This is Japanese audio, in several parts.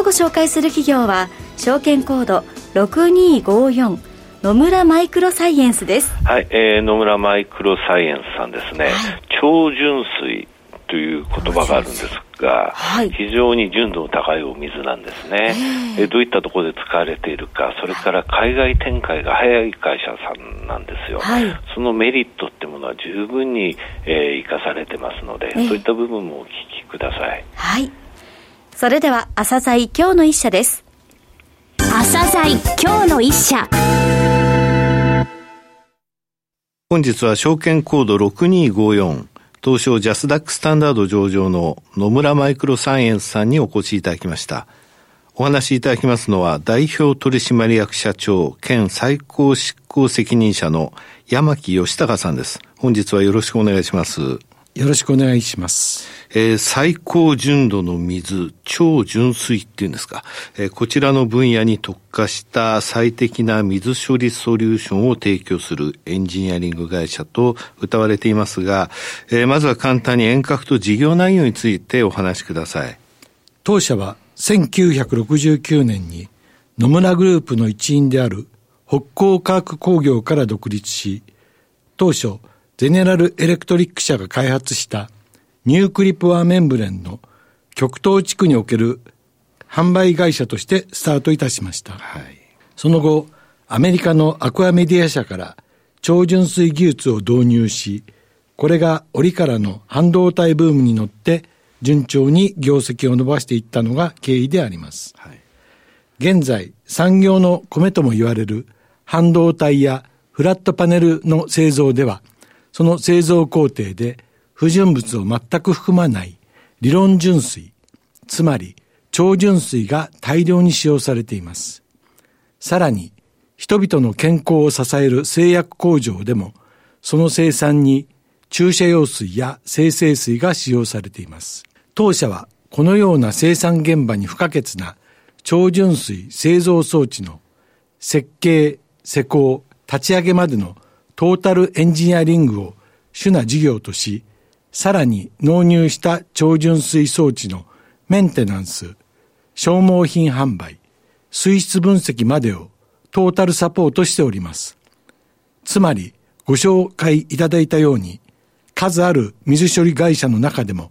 今日ご紹介する企業は証券コード6254野村マイクロサイエンスです。はい、えー、野村マイクロサイエンスさんですね、はい、超純水という言葉があるんですが、はい、非常に純度の高いお水なんですね、えー、どういったところで使われているか、それから海外展開が早い会社さんなんですよ、はい、そのメリットってものは十分に、えー、生かされてますので、そういった部分もお聞きください。はいそれでは朝鮮今日の一社です朝鮮今日の一社本日は証券コード6254東証ジャスダックスタンダード上場の野村マイクロサイエンスさんにお越しいただきました。お話しいただきますのは代表取締役社長兼最高執行責任者の山木義隆さんです。本日はよろしくお願いします。よろしくお願いします。えー、最高純度の水、超純水っていうんですか、えー、こちらの分野に特化した最適な水処理ソリューションを提供するエンジニアリング会社と謳われていますが、えー、まずは簡単に遠隔と事業内容についてお話しください。当社は1969年に野村グループの一員である北港科学工業から独立し、当初、ゼネラルエレクトリック社が開発したニュークリプワーメンブレンの極東地区における販売会社としてスタートいたしました。はい、その後、アメリカのアクアメディア社から超純水技術を導入し、これが折からの半導体ブームに乗って順調に業績を伸ばしていったのが経緯であります。はい、現在、産業の米とも言われる半導体やフラットパネルの製造では、その製造工程で不純物を全く含まない理論純水、つまり超純水が大量に使用されています。さらに、人々の健康を支える製薬工場でも、その生産に注射用水や生成水が使用されています。当社はこのような生産現場に不可欠な超純水製造装置の設計、施工、立ち上げまでのトータルエンジニアリングを主な事業とし、さらに納入した超純水装置のメンテナンス、消耗品販売、水質分析までをトータルサポートしております。つまり、ご紹介いただいたように、数ある水処理会社の中でも、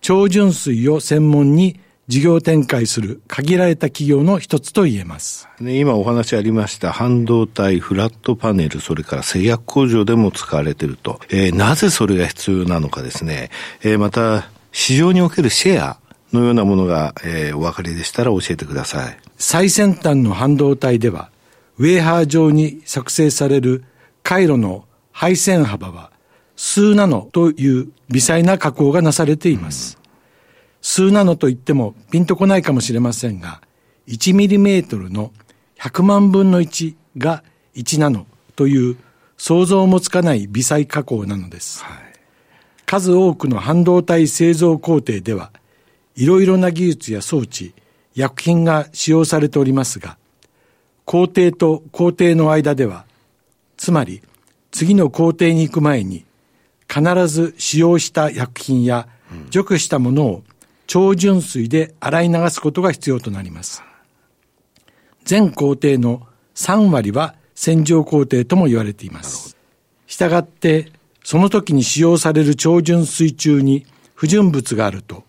超純水を専門に事業展開する限られた企業の一つと言えます。今お話ありました半導体、フラットパネル、それから製薬工場でも使われていると。えー、なぜそれが必要なのかですね。えー、また、市場におけるシェアのようなものが、えー、お分かりでしたら教えてください。最先端の半導体では、ウェーハー状に作成される回路の配線幅は数ナノという微細な加工がなされています。数ナノと言ってもピンとこないかもしれませんが、1ミリメートルの100万分の1が1ナノという想像もつかない微細加工なのです。はい、数多くの半導体製造工程では、いろいろな技術や装置、薬品が使用されておりますが、工程と工程の間では、つまり次の工程に行く前に、必ず使用した薬品や除去したものを超純水で洗い流すことが必要となります。全工程の3割は洗浄工程とも言われています。したがって、その時に使用される超純水中に不純物があると、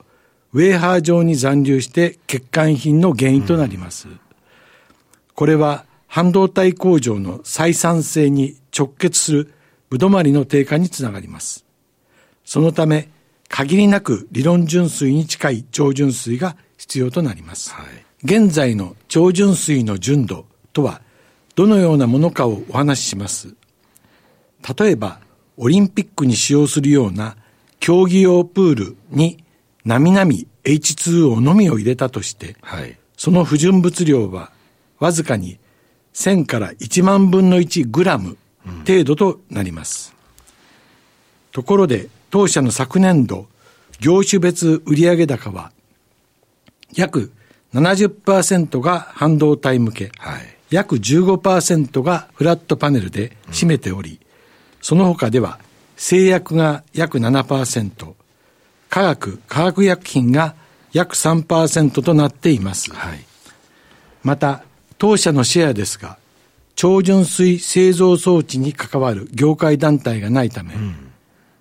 ウェーハー状に残留して欠陥品の原因となります。これは半導体工場の採算性に直結するぶどまりの低下につながります。そのため、限りなく理論純水に近い超純水が必要となります。はい、現在の超純水の純度とはどのようなものかをお話しします。例えば、オリンピックに使用するような競技用プールになみなみ H2O のみを入れたとして、はい、その不純物量はわずかに1000から1万分の1グラム程度となります。うん、ところで、当社の昨年度、業種別売上高は、約70%が半導体向け、はい、約15%がフラットパネルで占めており、うん、その他では製薬が約7%、化学、化学薬品が約3%となっています。はい、また、当社のシェアですが、超純水製造装置に関わる業界団体がないため、うん、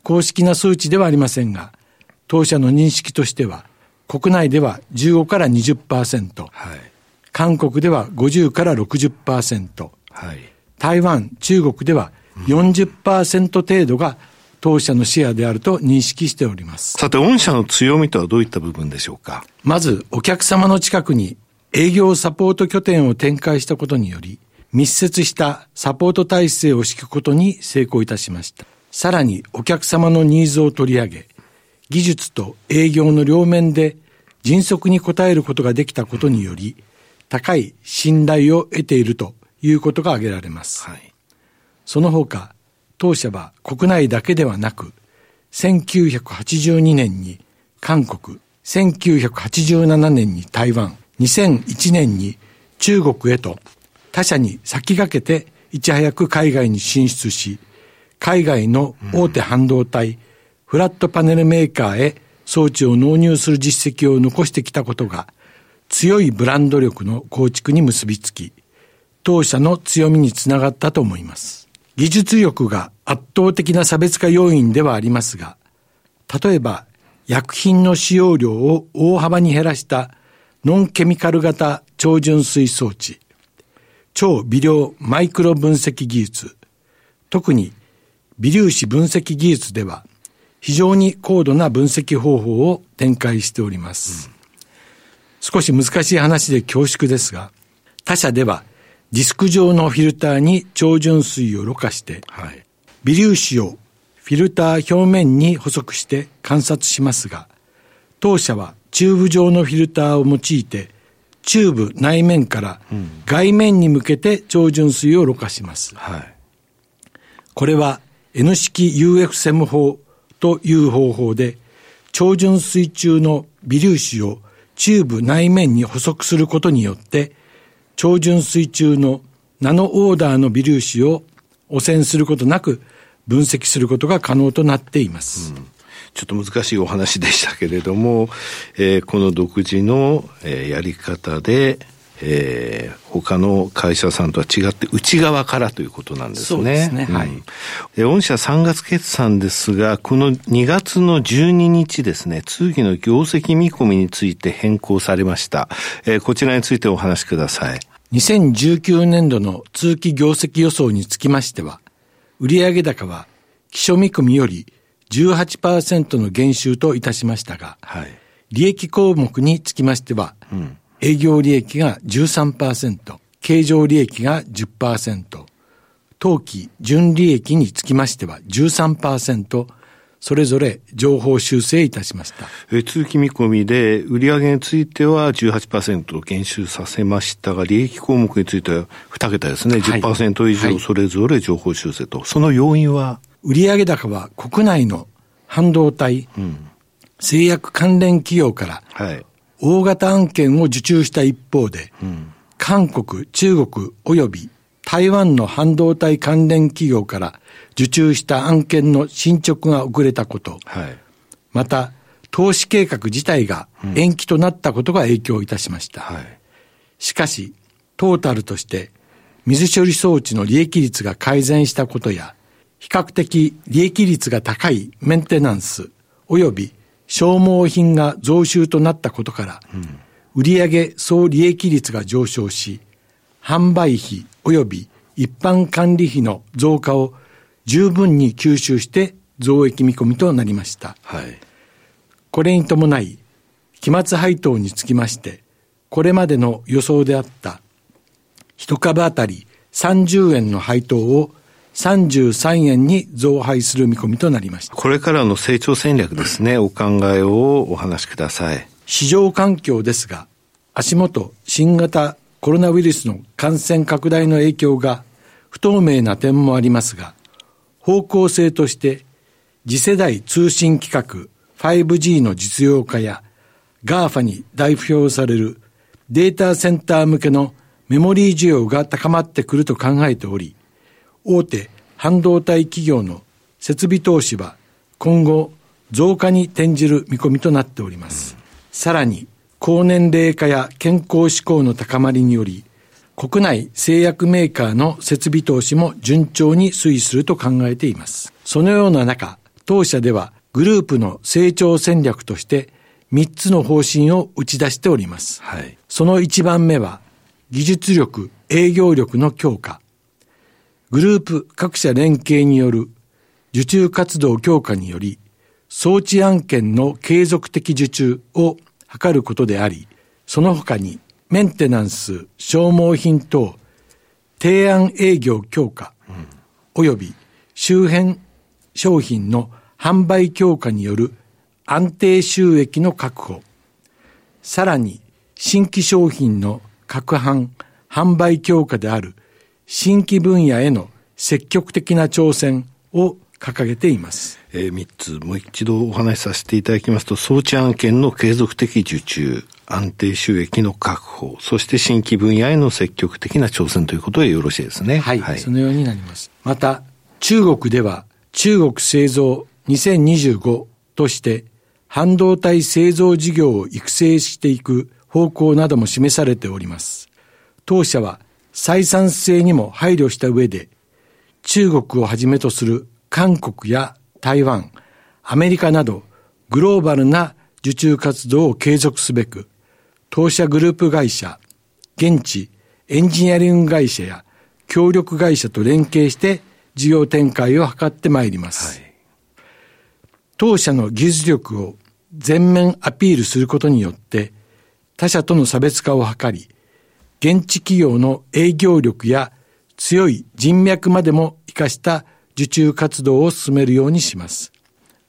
公式な数値ではありませんが、当社の認識としては、国内では15から20%、はい、韓国では50から60%、はい、台湾、中国では40%程度が当社のシェアであると認識しております。さて、御社の強みとはどういった部分でしょうか？まず、お客様の近くに営業サポート拠点を展開したことにより、密接したサポート体制を敷くことに成功いたしました。さらに、お客様のニーズを取り上げ、技術と営業の両面で迅速に応えることができたことにより、高い信頼を得ているということが挙げられます。はい、その他、当社は国内だけではなく、1982年に韓国、1987年に台湾、2001年に中国へと他社に先駆けていち早く海外に進出し、海外の大手半導体、フラットパネルメーカーへ装置を納入する実績を残してきたことが、強いブランド力の構築に結びつき、当社の強みにつながったと思います。技術力が圧倒的な差別化要因ではありますが、例えば薬品の使用量を大幅に減らしたノンケミカル型超純水装置、超微量マイクロ分析技術、特に微粒子分析技術では非常に高度な分析方法を展開しております。うん、少し難しい話で恐縮ですが、他社ではディスク状のフィルターに超純水をろ過して、はい、微粒子をフィルター表面に捕捉して観察しますが、当社はチューブ状のフィルターを用いて、チューブ内面から外面に向けて超純水をろ過します。はい、これは N 式 UF ム法という方法で、超純水中の微粒子をチューブ内面に補足することによって、超純水中のナノオーダーの微粒子を汚染することなく分析することが可能となっています。うんちょっと難しいお話でしたけれども、えー、この独自の、えー、やり方で、えー、他の会社さんとは違って内側からということなんですね。そうですね。はい。え御社3月決算ですが、この2月の12日ですね、通期の業績見込みについて変更されました。えー、こちらについてお話しください。2019年度の通期業績予想につきましては、売上高は基礎見込みより18%の減収といたしましたが、はい、利益項目につきましては、うん、営業利益が13%、経常利益が10%、当期純利益につきましては13%、それぞれ情報修正いたしました。え通期見込みで、売上については18%減収させましたが、利益項目については2桁ですね、10%以上それぞれ情報修正と、はい、その要因は？売上高は国内の半導体、うん、製薬関連企業から大型案件を受注した一方で、うん、韓国、中国及び台湾の半導体関連企業から受注した案件の進捗が遅れたこと、はい、また、投資計画自体が延期となったことが影響いたしました。うんはい、しかし、トータルとして、水処理装置の利益率が改善したことや、比較的利益率が高いメンテナンス及び消耗品が増収となったことから、うん、売上総利益率が上昇し、販売費及び一般管理費の増加を十分に吸収して増益見込みとなりました。はい、これに伴い、期末配当につきまして、これまでの予想であった一株当たり30円の配当を33円に増配する見込みとなりました。これからの成長戦略ですね、お考えをお話しください。市場環境ですが、足元新型コロナウイルスの感染拡大の影響が不透明な点もありますが、方向性として次世代通信規格 5G の実用化や GAFA に代表されるデータセンター向けのメモリー需要が高まってくると考えており、大手半導体企業の設備投資は今後増加に転じる見込みとなっております。さらに、高年齢化や健康志向の高まりにより、国内製薬メーカーの設備投資も順調に推移すると考えています。そのような中、当社ではグループの成長戦略として3つの方針を打ち出しております。はい、その1番目は、技術力、営業力の強化。グループ各社連携による受注活動強化により、装置案件の継続的受注を図ることであり、その他にメンテナンス、消耗品等、提案営業強化、および周辺商品の販売強化による安定収益の確保、さらに新規商品の拡販、販売強化である新規分野への積極的な挑戦を掲げています。えー、3つ、もう一度お話しさせていただきますと、装置案件の継続的受注、安定収益の確保、そして新規分野への積極的な挑戦ということでよろしいですね。はい、はい、そのようになります。また、中国では、中国製造2025として、半導体製造事業を育成していく方向なども示されております。当社は採算性にも配慮した上で、中国をはじめとする韓国や台湾、アメリカなどグローバルな受注活動を継続すべく、当社グループ会社、現地エンジニアリング会社や協力会社と連携して事業展開を図ってまいります。はい、当社の技術力を全面アピールすることによって他社との差別化を図り、現地企業の営業力や強い人脈までも活かした受注活動を進めるようにします。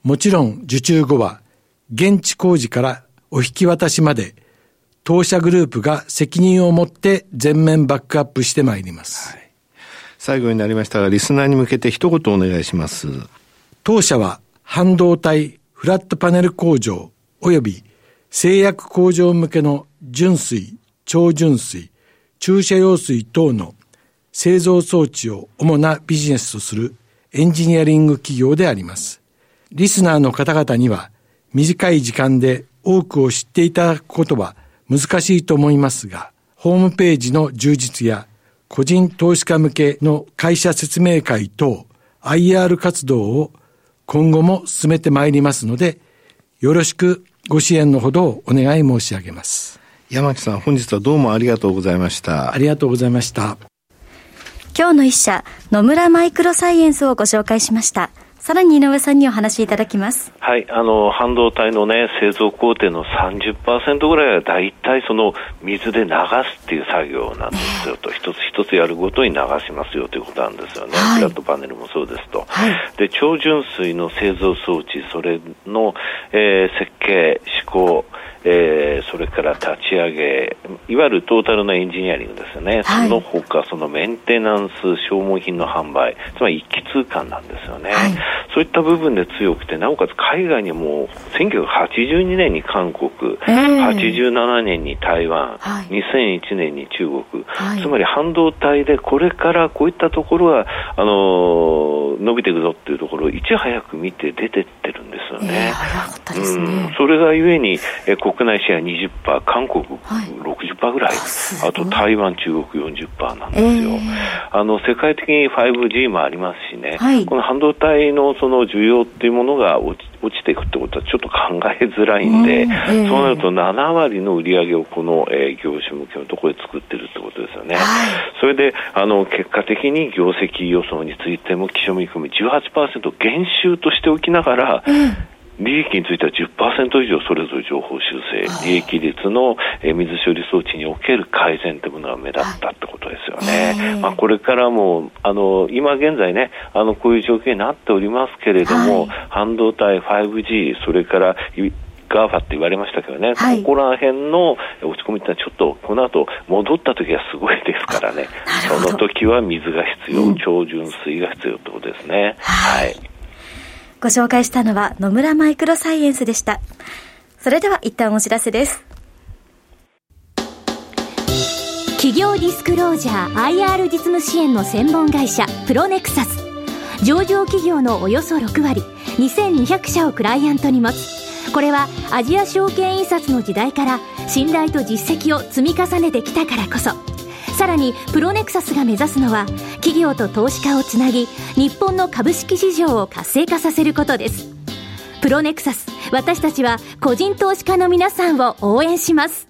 もちろん受注後は現地工事からお引き渡しまで当社グループが責任を持って全面バックアップしてまいります。はい、最後になりましたが、リスナーに向けて一言お願いします。当社は半導体フラットパネル工場及び製薬工場向けの純水、超純水、注射用水等の製造装置を主なビジネスとするエンジニアリング企業であります。リスナーの方々には短い時間で多くを知っていただくことは難しいと思いますが、ホームページの充実や個人投資家向けの会社説明会等 IR 活動を今後も進めてまいりますので、よろしくご支援のほどをお願い申し上げます。山木さん、本日はどうもありがとうございました。ありがとうございました。今日の一社、野村マイクロサイエンスをご紹介しました。さらに井上さんにお話しいただきます。はい、あの、半導体のね、製造工程の30%ぐらいは大体その水で流すっていう作業なんですよと、一つ一つやるごとに流しますよということなんですよね。はい、フラットパネルもそうですと。はい、で、超純水の製造装置、それの、えー、設計、施工、えー、それから立ち上げ、いわゆるトータルのエンジニアリングですよね、はい、その他そのメンテナンス、消耗品の販売、つまり一気通貫なんですよね、はい、そういった部分で強くて、なおかつ海外にも1982年に韓国、えー、87年に台湾、はい、2001年に中国、はい、つまり半導体でこれからこういったところはあの伸びていくぞっていうところをいち早く見て出てってるんですよね。えー、ね、うん、それがゆえに、えー国内シェア20%、韓国60%ぐらい、はい、あと台湾、中国40%なんですよ、えー、あの世界的に 5G もありますしね、はい、この半導体のその需要っていうものが落ち落ちていくってことはちょっと考えづらいんで、えー、そうなると7割の売り上げをこの、えー、業種向けのところで作ってるってことですよね。はい、それであの結果的に業績予想についても基準見込み18%減収としておきながら、利益については10%以上それぞれ上方修正、利益率の水処理装置における改善というものが目立ったってことですよね。まあ、これからもあの今現在ねあのこういう状況になっておりますけれども、はい、半導体 5G それから GAFA って言われましたけどね、はい、ここら辺の落ち込みってのはちょっとこの後戻った時はすごいですからね、その時は水が必要、うん、超純水が必要ってことですね。はい、はい、ご紹介したのは野村マイクロサイエンスでした。それでは一旦お知らせです。企業ディスクロージャー IR 実務支援の専門会社プロネクサス上場企業のおよそ6割2200社をクライアントに持つこれはアジア証券印刷の時代から信頼と実績を積み重ねてきたからこそさらにプロネクサスが目指すのは企業と投資家をつなぎ日本の株式市場を活性化させることです。プロネクサス私たちは個人投資家の皆さんを応援します。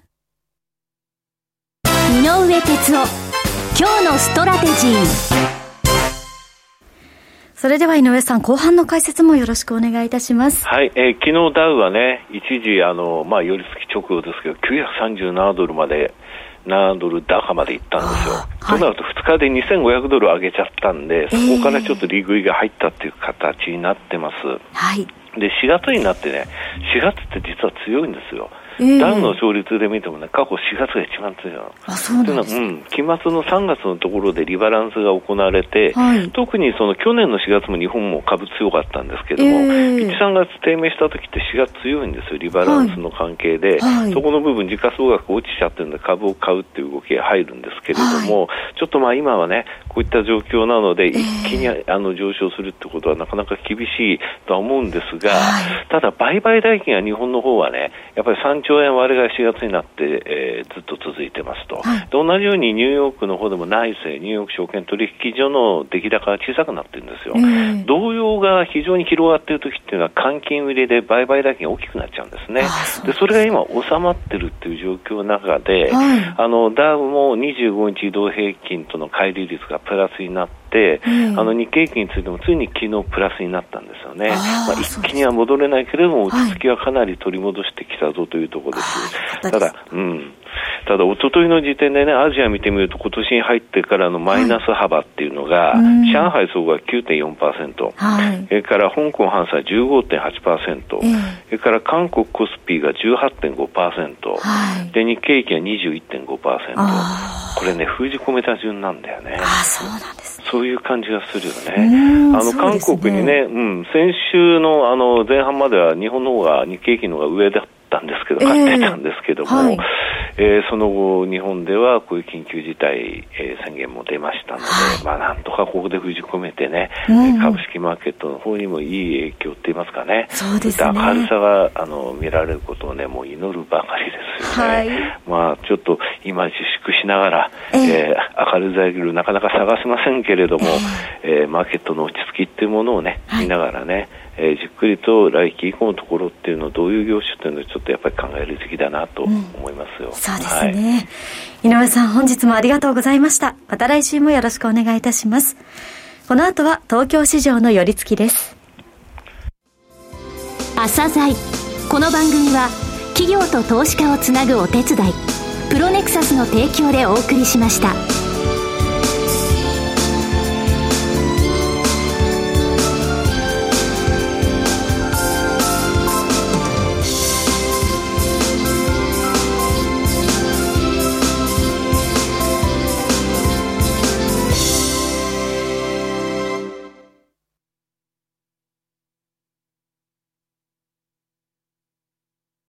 井上哲夫今日のストラテジー。それでは井上さん、後半の解説もよろしくお願いいたします。はい、えー、昨日ダウはね、一時、あの、まあ、寄り付き直後ですけど、937ドルまで、7ドル高まで行ったんですよ。はい、となると2日で2500ドル上げちゃったんで、そこからちょっと利食いが入ったっていう形になってます。はい。で、4月になってね、4月って実は強いんですよ。えー、ダウの勝率で見てもね、過去4月が一番強いの。あ、そうなんですか。うん、期末の3月のところでリバランスが行われて、はい、特にその去年の4月も日本も株強かったんですけども、えー、1、3月低迷した時って4月強いんですよ、リバランスの関係で、はい、そこの部分、時価総額落ちちゃってるんで株を買うっていう動きが入るんですけれども、はい、ちょっとまあ今はね、こういった状況なので、一気にあの上昇するってことはなかなか厳しいとは思うんですが、ただ売買代金は日本の方はね、やっぱり3兆円割れが4月になって、えー、ずっと続いてますと、はい、同じようにニューヨークの方でも内政、ニューヨーク証券取引所の出来高が小さくなってるんですよ、えー、動揺が非常に広がっているときっていうのは、換金売りで売買代金が大きくなっちゃうんですね、そでそれが今、収まってるっていう状況の中で、はい、あのダウも25日移動平均との乖離率がプラスになって、うん、あの日経平均についてもついに昨日プラスになったんですよね、まあ、一気には戻れないけれども、落ち着きはかなり取り戻してきたぞというところです。ただ、うん、ただ、一昨日の時点でね、アジア見てみると、今年に入ってからのマイナス幅っていうのが、はい、上海総合は9.4%、はい、それから香港ハンスは15.8%、えー、それから韓国コスピーが18.5%、はい、で日経平均は21.5%、これね、封じ込めた順なんだよね。あそうなんですそういう感じがするよね。あの、韓国にね、うん、先週のあの前半までは日本の方が日経平均の方が上だったんですけど、買ってたんですけども、えーはいえー、その後、日本ではこういう緊急事態、えー、宣言も出ましたので、はい、まあなんとかここで封じ込めてね、うん、株式マーケットの方にもいい影響って言いますかね、そうですね。明るさがあの見られることをね、もう祈るばかりですよね。はい、まあちょっと今自粛しながら、えー、えー、明るい材料なかなか探せませんけれども、えー、えー、マーケットの落ち着きっていうものをね、見ながらね、えー、じっくりと来期以降のところっていうのをどういう業種っていうのをちょっとやっぱり考える時期だなと思いますよ。うん、そうですね、はい、井上さん本日もありがとうございました。また来週もよろしくお願いいたします。この後は東京市場の寄り付きです。朝鮮この番組は企業と投資家をつなぐお手伝いプロネクサスの提供でお送りしました。